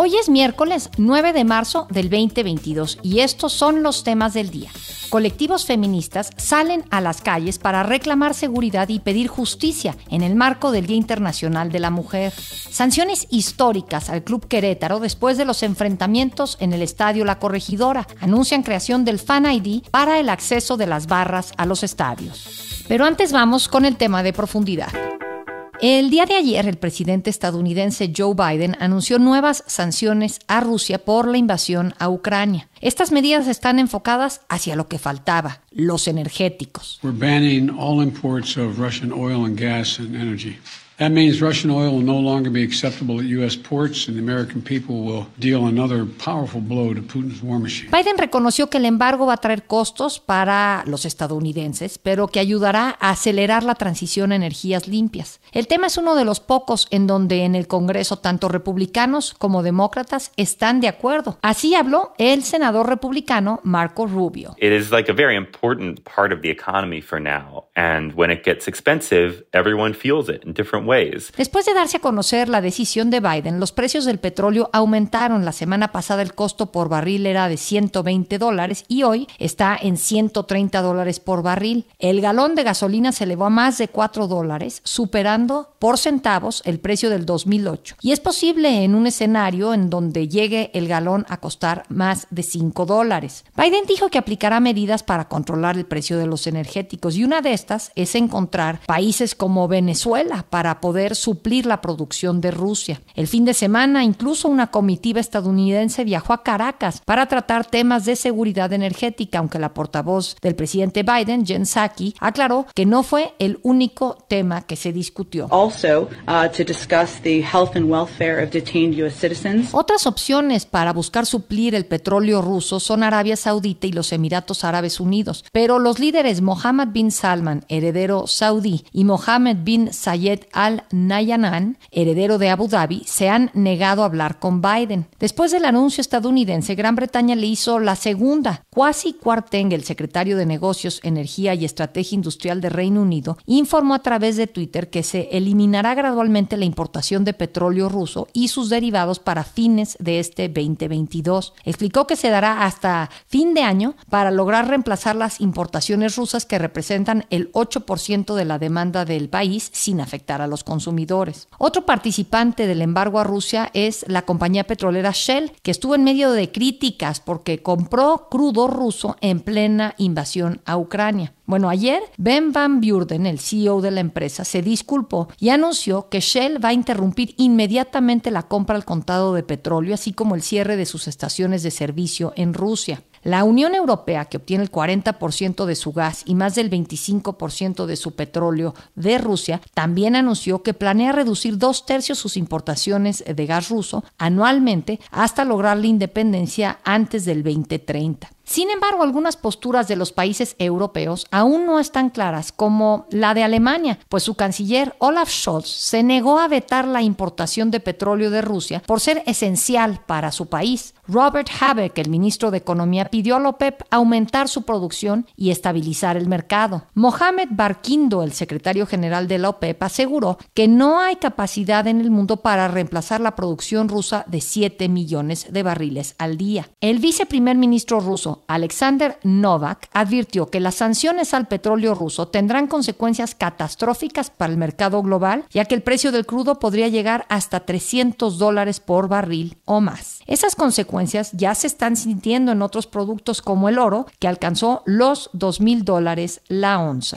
Hoy es miércoles 9 de marzo del 2022 y estos son los temas del día. Colectivos feministas salen a las calles para reclamar seguridad y pedir justicia en el marco del Día Internacional de la Mujer. Sanciones históricas al Club Querétaro después de los enfrentamientos en el Estadio La Corregidora. Anuncian creación del Fan ID para el acceso de las barras a los estadios. Pero antes vamos con el tema de profundidad. El día de ayer, el presidente estadounidense Joe Biden anunció nuevas sanciones a Rusia por la invasión a Ucrania. Estas medidas están enfocadas hacia lo que faltaba, los energéticos. We're banning all imports of Russian oil and gas and energy. That means Russian oil will no longer be acceptable at U.S. ports, and the American people will deal another powerful blow to Putin's war machine. Biden reconoció que el embargo va a traer costos para los estadounidenses, pero que ayudará a acelerar la transición a energías limpias. El tema es uno de los pocos en donde en el Congreso tanto republicanos como demócratas están de acuerdo. Así habló el senador republicano Marco Rubio. It is like a very important part of the economy for now, and when it gets expensive, everyone feels it in different Después de darse a conocer la decisión de Biden, los precios del petróleo aumentaron. La semana pasada el costo por barril era de 120 dólares y hoy está en 130 dólares por barril. El galón de gasolina se elevó a más de 4 dólares, superando por centavos el precio del 2008. Y es posible en un escenario en donde llegue el galón a costar más de 5 dólares. Biden dijo que aplicará medidas para controlar el precio de los energéticos y una de estas es encontrar países como Venezuela para poder suplir la producción de Rusia. El fin de semana, incluso una comitiva estadounidense viajó a Caracas para tratar temas de seguridad energética, aunque la portavoz del presidente Biden, Jen Psaki, aclaró que no fue el único tema que se discutió. Also, uh, to discuss the health and welfare of detained U.S. citizens. Otras opciones para buscar suplir el petróleo ruso son Arabia Saudita y los Emiratos Árabes Unidos, pero los líderes Mohammed bin Salman, heredero saudí, y Mohammed bin Zayed al Nayanan, heredero de Abu Dhabi, se han negado a hablar con Biden. Después del anuncio estadounidense, Gran Bretaña le hizo la segunda. Kwasi Kwarteng, el secretario de Negocios, Energía y Estrategia Industrial de Reino Unido, informó a través de Twitter que se eliminará gradualmente la importación de petróleo ruso y sus derivados para fines de este 2022. Explicó que se dará hasta fin de año para lograr reemplazar las importaciones rusas que representan el 8% de la demanda del país sin afectar a los consumidores. Otro participante del embargo a Rusia es la compañía petrolera Shell, que estuvo en medio de críticas porque compró crudo ruso en plena invasión a Ucrania. Bueno, ayer Ben Van Burden, el CEO de la empresa, se disculpó y anunció que Shell va a interrumpir inmediatamente la compra al contado de petróleo, así como el cierre de sus estaciones de servicio en Rusia. La Unión Europea, que obtiene el 40% de su gas y más del 25% de su petróleo de Rusia, también anunció que planea reducir dos tercios sus importaciones de gas ruso anualmente hasta lograr la independencia antes del 2030. Sin embargo, algunas posturas de los países europeos aún no están claras, como la de Alemania, pues su canciller Olaf Scholz se negó a vetar la importación de petróleo de Rusia por ser esencial para su país. Robert Habeck, el ministro de Economía, pidió a la OPEP aumentar su producción y estabilizar el mercado. Mohamed Barkindo, el secretario general de la OPEP, aseguró que no hay capacidad en el mundo para reemplazar la producción rusa de 7 millones de barriles al día. El viceprimer ministro ruso Alexander Novak, advirtió que las sanciones al petróleo ruso tendrán consecuencias catastróficas para el mercado global, ya que el precio del crudo podría llegar hasta 300 dólares por barril o más. Esas consecuencias ya se están sintiendo en otros productos como el oro, que alcanzó los 2 mil dólares la onza.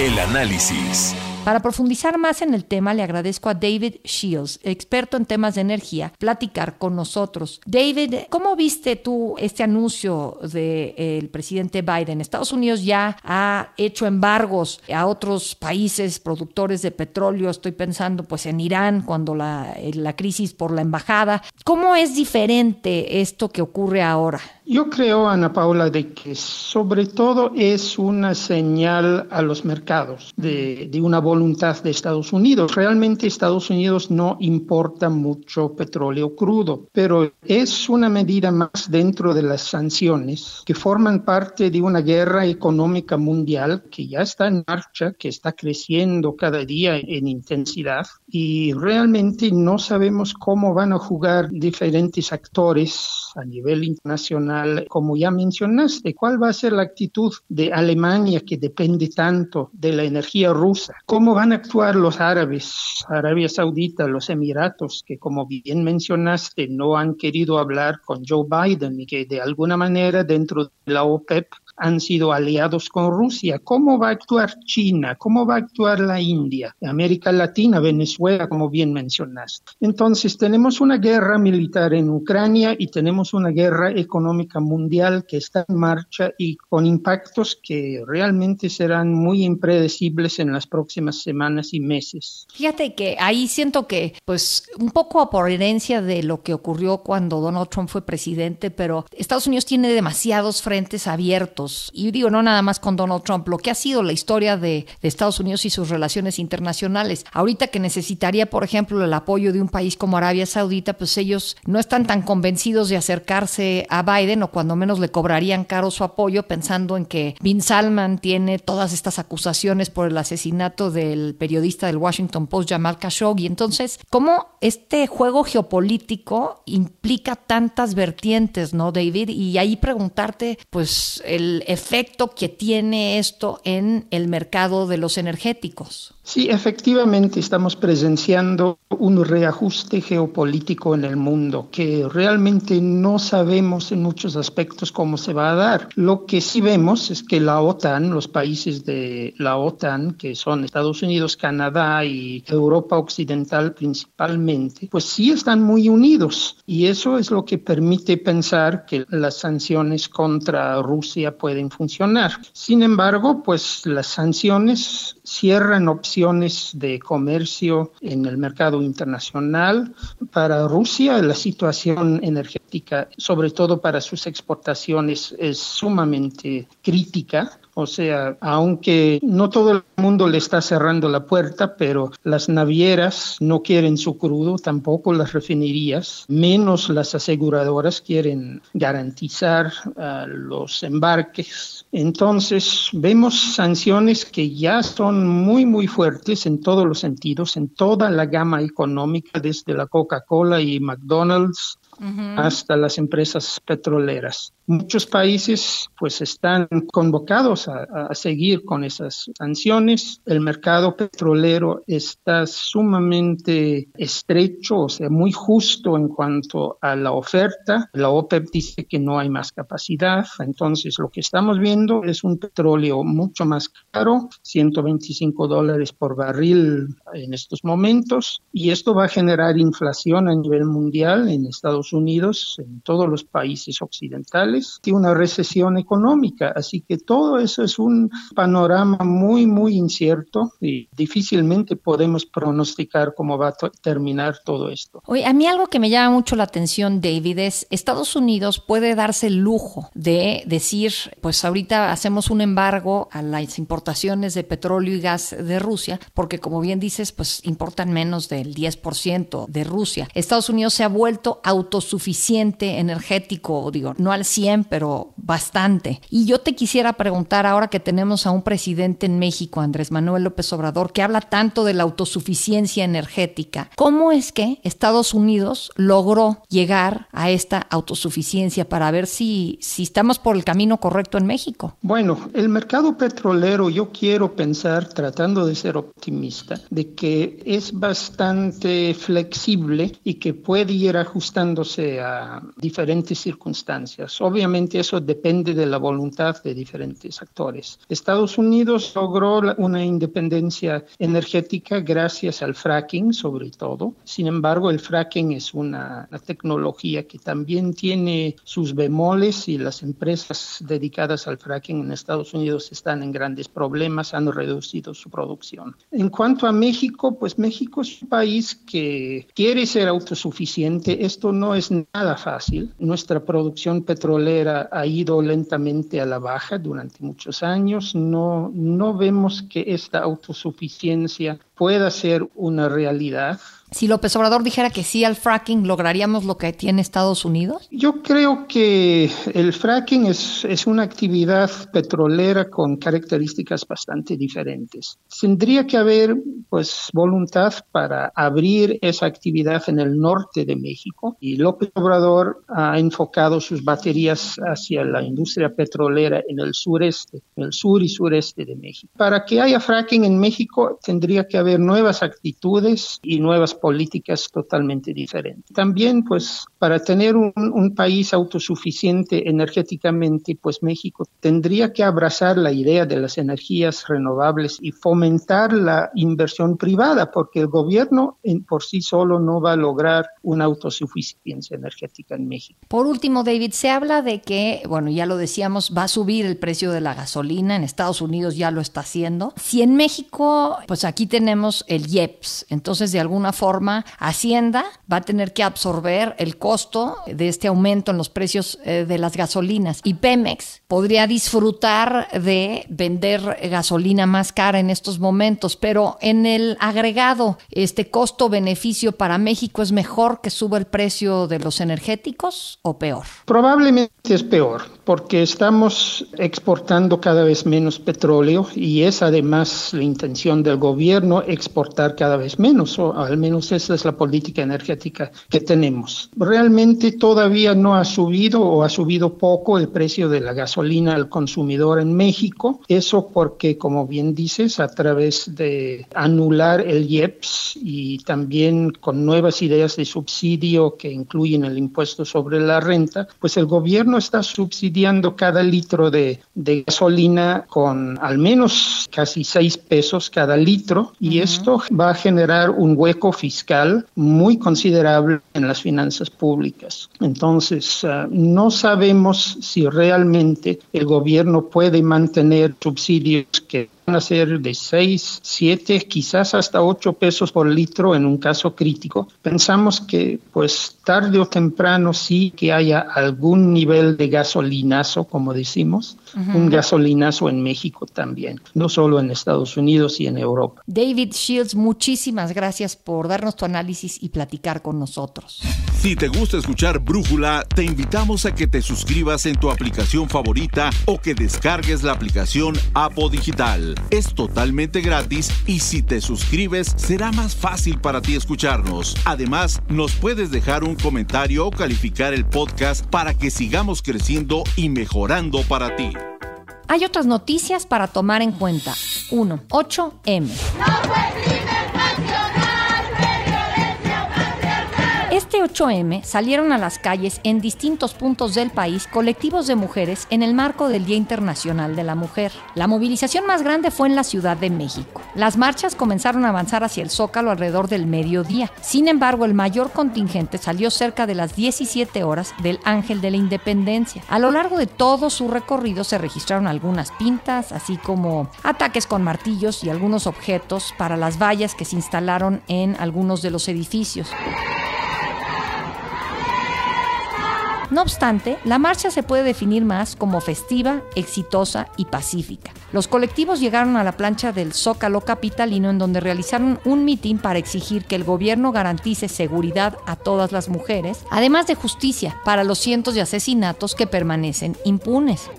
El análisis. Para profundizar más en el tema, le agradezco a David Shields, experto en temas de energía, platicar con nosotros. David, ¿cómo viste tú este anuncio del presidente Biden? Estados Unidos ya ha hecho embargos a otros países productores de petróleo. Estoy pensando pues en Irán, cuando la, la crisis por la embajada. ¿Cómo es diferente esto que ocurre ahora? Yo creo, Ana Paula, de que sobre todo es una señal a los mercados de, de una voluntad de Estados Unidos. Realmente Estados Unidos no importa mucho petróleo crudo, pero es una medida más dentro de las sanciones que forman parte de una guerra económica mundial que ya está en marcha, que está creciendo cada día en intensidad y realmente no sabemos cómo van a jugar diferentes actores a nivel internacional, como ya mencionaste, cuál va a ser la actitud de Alemania que depende tanto de la energía rusa, cómo van a actuar los árabes, Arabia Saudita, los Emiratos, que como bien mencionaste no han querido hablar con Joe Biden y que de alguna manera dentro de la OPEP han sido aliados con Rusia. ¿Cómo va a actuar China? ¿Cómo va a actuar la India? América Latina, Venezuela, como bien mencionaste. Entonces, tenemos una guerra militar en Ucrania y tenemos una guerra económica mundial que está en marcha y con impactos que realmente serán muy impredecibles en las próximas semanas y meses. Fíjate que ahí siento que, pues, un poco por herencia de lo que ocurrió cuando Donald Trump fue presidente, pero Estados Unidos tiene demasiados frentes abiertos y digo, no nada más con Donald Trump, lo que ha sido la historia de, de, Estados Unidos y sus relaciones internacionales. Ahorita que necesitaría, por ejemplo, el apoyo de un país como Arabia Saudita, pues ellos no están tan convencidos de acercarse a Biden o cuando menos le cobrarían caro su apoyo pensando en que Bin Salman tiene todas estas acusaciones por el asesinato del periodista del Washington Post Jamal Khashoggi. Entonces, ¿cómo este juego geopolítico implica tantas vertientes, ¿no, David? Y ahí preguntarte, pues, el efecto que tiene esto en el mercado de los energéticos. Sí, efectivamente estamos presenciando un reajuste geopolítico en el mundo que realmente no sabemos en muchos aspectos cómo se va a dar. Lo que sí vemos es que la OTAN, los países de la OTAN, que son Estados Unidos, Canadá y Europa Occidental principalmente, pues sí están muy unidos y eso es lo que permite pensar que las sanciones contra Rusia pueden funcionar. Sin embargo, pues las sanciones cierran opciones de comercio en el mercado internacional. Para Rusia la situación energética, sobre todo para sus exportaciones, es sumamente crítica o sea, aunque no todo el mundo le está cerrando la puerta, pero las navieras no quieren su crudo, tampoco las refinerías, menos las aseguradoras quieren garantizar uh, los embarques. Entonces, vemos sanciones que ya son muy, muy fuertes en todos los sentidos, en toda la gama económica, desde la Coca-Cola y McDonald's hasta las empresas petroleras. Muchos países pues están convocados a, a, seguir con esas sanciones. El mercado petrolero está sumamente estrecho, o sea, muy justo en cuanto a la oferta. La OPEP dice que no hay más capacidad, entonces lo que estamos viendo es un petróleo mucho más caro, 125 dólares por barril en estos momentos, y esto va a generar inflación a nivel mundial en Estados Unidos, en todos los países occidentales, y una recesión económica. Así que todo eso es un panorama muy, muy incierto y difícilmente podemos pronosticar cómo va a terminar todo esto. Oye, a mí algo que me llama mucho la atención, David, es Estados Unidos puede darse el lujo de decir, pues ahorita hacemos un embargo a las importaciones de petróleo y gas de Rusia, porque como bien dices, pues importan menos del 10% de Rusia. Estados Unidos se ha vuelto auto suficiente energético, digo, no al 100, pero bastante. Y yo te quisiera preguntar, ahora que tenemos a un presidente en México, Andrés Manuel López Obrador, que habla tanto de la autosuficiencia energética, ¿cómo es que Estados Unidos logró llegar a esta autosuficiencia para ver si, si estamos por el camino correcto en México? Bueno, el mercado petrolero, yo quiero pensar, tratando de ser optimista, de que es bastante flexible y que puede ir ajustándose a diferentes circunstancias. Obviamente eso depende de la voluntad de diferentes actores. Estados Unidos logró una independencia energética gracias al fracking, sobre todo. Sin embargo, el fracking es una, tecnología que también tiene sus bemoles y las empresas dedicadas al fracking en Estados Unidos están en grandes problemas, han reducido su producción. En cuanto a México, pues México es un país que quiere ser autosuficiente. Esto no es nada fácil. Nuestra producción petrolera ha ido lentamente a la baja durante muchos años. No, no vemos que esta autosuficiencia pueda ser una realidad si López Obrador dijera que sí al fracking, ¿lograríamos lo que tiene Estados Unidos? Yo creo que el fracking es, es una actividad petrolera con características bastante diferentes. Tendría que haber pues voluntad para abrir esa actividad en el norte de México y López Obrador ha enfocado sus baterías hacia la industria petrolera en el sureste, en el sur y sureste de México. Para que haya fracking en México tendría que haber nuevas actitudes y nuevas políticas totalmente diferentes. También, pues, para tener un, un, país autosuficiente energéticamente, pues México tendría que abrazar la idea de las energías renovables y fomentar la inversión privada, porque el gobierno en, por sí solo no va a lograr una autosuficiencia energética en México. Por último, David, se habla de que, bueno, ya lo decíamos, va a subir el precio de la gasolina, en Estados Unidos ya lo está haciendo. Si en México, pues aquí tenemos el IEPS, entonces de alguna forma Hacienda va a tener que absorber el costo de este aumento en los precios eh, de las gasolinas y Pemex podría disfrutar de vender gasolina más cara en estos momentos, pero en el agregado, este costo-beneficio para México es mejor que suba el precio de los energéticos o peor? Probablemente es peor, porque estamos exportando cada vez menos petróleo y es además la intención del gobierno exportar cada vez menos, o al menos esa es la política energética que tenemos. Realmente todavía no ha subido o ha subido poco el precio de la gasolina al consumidor en México. Eso porque, como bien dices, a través de anular el IEPS y también con nuevas ideas de subsidio que incluyen el impuesto sobre la renta, pues el gobierno está subsidiando cada litro de, gasolina con al menos casi seis pesos cada litro esto va a generar un hueco fiscal muy considerable en las finanzas públicas. Entonces, uh, no sabemos si realmente el gobierno puede mantener subsidios que a ser de 6, 7, quizás hasta 8 pesos por litro en un caso crítico. Pensamos que pues tarde o temprano sí que haya algún nivel de gasolinazo, como decimos, uh -huh. un gasolinazo en México también, no solo en Estados Unidos y en Europa. David Shields, muchísimas gracias por darnos tu análisis y platicar con nosotros. Si te gusta escuchar Brújula, te invitamos a que te suscribas en tu aplicación favorita o que descargues la aplicación Apo Digital. Es totalmente gratis y si te suscribes será más fácil para ti escucharnos. Además, nos puedes dejar un comentario o calificar el podcast para que sigamos creciendo y mejorando para ti. Hay otras noticias para tomar en cuenta. 1. 8M. Este 8M salieron a las calles en distintos puntos del país colectivos de mujeres en el marco del Día Internacional de la Mujer. La movilización más grande fue en la Ciudad de México. Las marchas comenzaron a avanzar hacia el Zócalo alrededor del mediodía. Sin embargo, el mayor contingente salió cerca de las 17 horas del Ángel de la Independencia. A lo largo de todo su recorrido se registraron algunas pintas, así como ataques con martillos y algunos objetos para las vallas que se instalaron en algunos de los edificios. No obstante, la marcha se puede definir más como festiva, exitosa y pacífica. Los colectivos llegaron a la plancha del Zócalo capitalino en donde realizaron un mitin para exigir que el gobierno garantice seguridad a todas las mujeres, además de justicia para los cientos de asesinatos que permanecen impunes.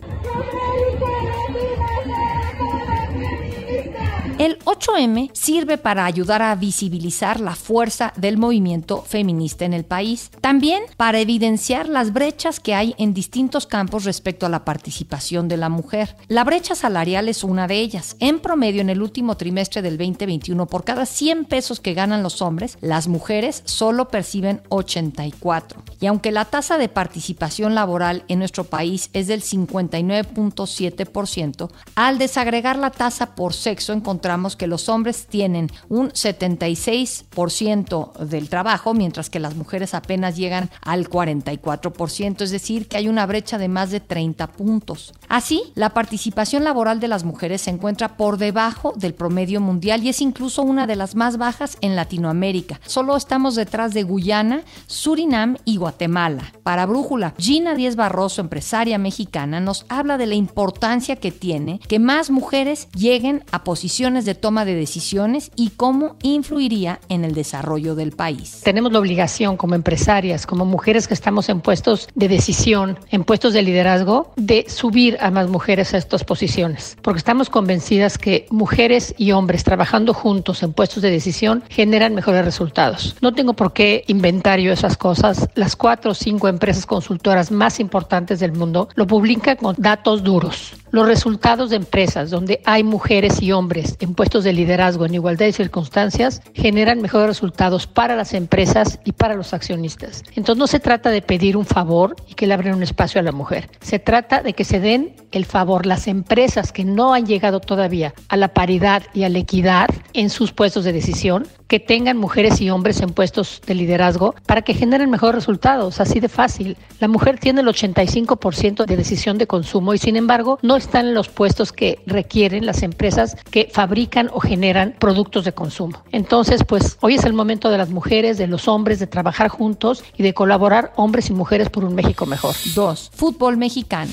El 8M sirve para ayudar a visibilizar la fuerza del movimiento feminista en el país, también para evidenciar las brechas que hay en distintos campos respecto a la participación de la mujer. La brecha salarial es una de ellas. En promedio, en el último trimestre del 2021, por cada 100 pesos que ganan los hombres, las mujeres solo perciben 84. Y aunque la tasa de participación laboral en nuestro país es del 59.7%, al desagregar la tasa por sexo encontramos que los hombres tienen un 76% del trabajo, mientras que las mujeres apenas llegan al 44%, es decir, que hay una brecha de más de 30 puntos. Así, la participación laboral de las mujeres se encuentra por debajo del promedio mundial y es incluso una de las más bajas en Latinoamérica. Solo estamos detrás de Guyana, Surinam y Guatemala. Para Brújula, Gina Díez Barroso, empresaria mexicana, nos habla de la importancia que tiene que más mujeres lleguen a posiciones de toma de decisiones y cómo influiría en el desarrollo del país. Tenemos la obligación como empresarias, como mujeres que estamos en puestos de decisión, en puestos de liderazgo, de subir a más mujeres a estas posiciones, porque estamos convencidas que mujeres y hombres trabajando juntos en puestos de decisión generan mejores resultados. No tengo por qué inventar yo esas cosas. Las cuatro o cinco empresas consultoras más importantes del mundo lo publican con datos duros. Los resultados de empresas donde hay mujeres y hombres en puestos de liderazgo en igualdad de circunstancias generan mejores resultados para las empresas y para los accionistas. Entonces no se trata de pedir un favor y que le abran un espacio a la mujer. Se trata de que se den el favor las empresas que no han llegado todavía a la paridad y a la equidad en sus puestos de decisión, que tengan mujeres y hombres en puestos de liderazgo para que generen mejores resultados, así de fácil. La mujer tiene el 85% de decisión de consumo y sin embargo no están en los puestos que requieren las empresas que fabrican o generan productos de consumo. Entonces, pues hoy es el momento de las mujeres, de los hombres, de trabajar juntos y de colaborar hombres y mujeres por un México mejor. 2. Fútbol mexicano.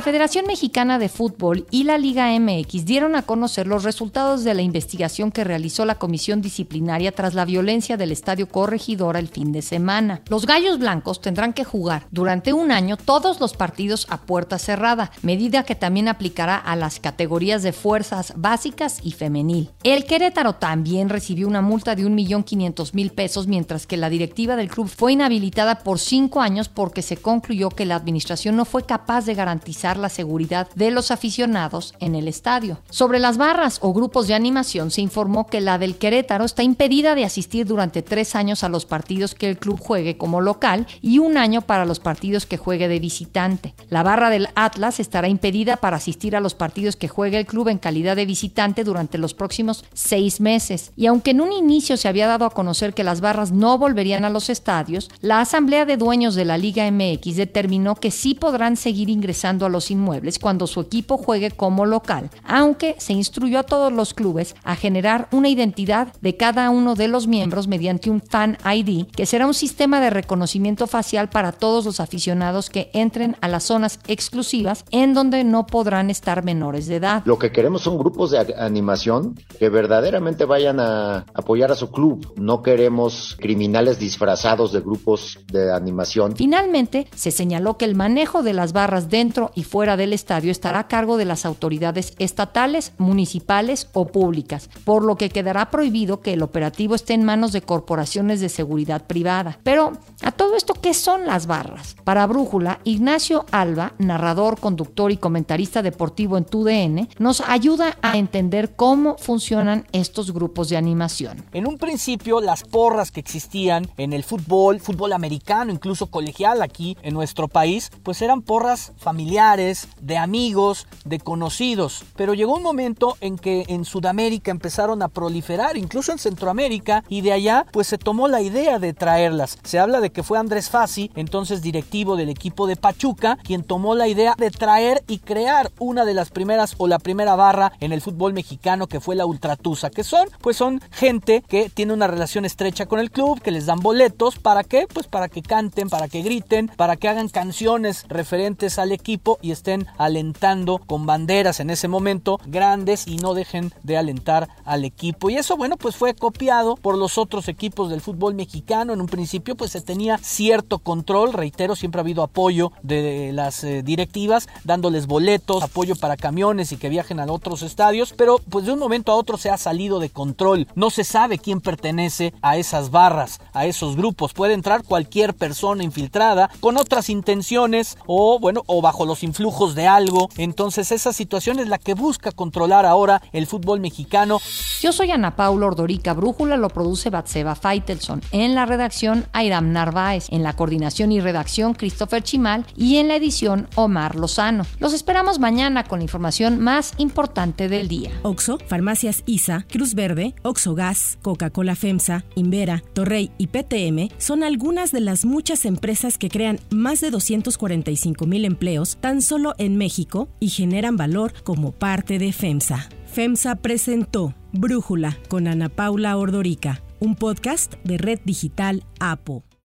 La Federación Mexicana de Fútbol y la Liga MX dieron a conocer los resultados de la investigación que realizó la Comisión Disciplinaria tras la violencia del Estadio Corregidora el fin de semana. Los Gallos Blancos tendrán que jugar durante un año todos los partidos a puerta cerrada, medida que también aplicará a las categorías de fuerzas básicas y femenil. El Querétaro también recibió una multa de 1.500.000 pesos, mientras que la directiva del club fue inhabilitada por cinco años porque se concluyó que la administración no fue capaz de garantizar la seguridad de los aficionados en el estadio. Sobre las barras o grupos de animación se informó que la del Querétaro está impedida de asistir durante tres años a los partidos que el club juegue como local y un año para los partidos que juegue de visitante. La barra del Atlas estará impedida para asistir a los partidos que juegue el club en calidad de visitante durante los próximos seis meses. Y aunque en un inicio se había dado a conocer que las barras no volverían a los estadios, la Asamblea de Dueños de la Liga MX determinó que sí podrán seguir ingresando los inmuebles cuando su equipo juegue como local, aunque se instruyó a todos los clubes a generar una identidad de cada uno de los miembros mediante un Fan ID, que será un sistema de reconocimiento facial para todos los aficionados que entren a las zonas exclusivas en donde no podrán estar menores de edad. Lo que queremos son grupos de animación que verdaderamente vayan a apoyar a su club. No queremos criminales disfrazados de grupos de animación. Finalmente, se señaló que el manejo de las barras dentro y y fuera del estadio estará a cargo de las autoridades estatales, municipales o públicas, por lo que quedará prohibido que el operativo esté en manos de corporaciones de seguridad privada. Pero, ¿a todo esto qué son las barras? Para Brújula, Ignacio Alba, narrador, conductor y comentarista deportivo en TUDN, nos ayuda a entender cómo funcionan estos grupos de animación. En un principio, las porras que existían en el fútbol, fútbol americano, incluso colegial aquí en nuestro país, pues eran porras familiares de amigos, de conocidos. Pero llegó un momento en que en Sudamérica empezaron a proliferar, incluso en Centroamérica, y de allá pues se tomó la idea de traerlas. Se habla de que fue Andrés Fassi, entonces directivo del equipo de Pachuca, quien tomó la idea de traer y crear una de las primeras o la primera barra en el fútbol mexicano que fue la Ultratusa, que son pues son gente que tiene una relación estrecha con el club, que les dan boletos, ¿para qué? Pues para que canten, para que griten, para que hagan canciones referentes al equipo y estén alentando con banderas en ese momento grandes y no dejen de alentar al equipo. Y eso, bueno, pues fue copiado por los otros equipos del fútbol mexicano. En un principio, pues se tenía cierto control, reitero, siempre ha habido apoyo de las eh, directivas, dándoles boletos, apoyo para camiones y que viajen a otros estadios, pero pues de un momento a otro se ha salido de control. No se sabe quién pertenece a esas barras, a esos grupos. Puede entrar cualquier persona infiltrada con otras intenciones o, bueno, o bajo los influjos de algo. Entonces esa situación es la que busca controlar ahora el fútbol mexicano. Yo soy Ana Paula Ordorica Brújula, lo produce Batseba Feitelson. En la redacción, Airam Narváez. En la coordinación y redacción, Christopher Chimal. Y en la edición, Omar Lozano. Los esperamos mañana con la información más importante del día. Oxo, Farmacias ISA, Cruz Verde, Oxo Gas, Coca-Cola FEMSA, Invera, Torrey y PTM son algunas de las muchas empresas que crean más de 245 mil empleos solo en México y generan valor como parte de FEMSA. FEMSA presentó Brújula con Ana Paula Ordorica, un podcast de Red Digital APO.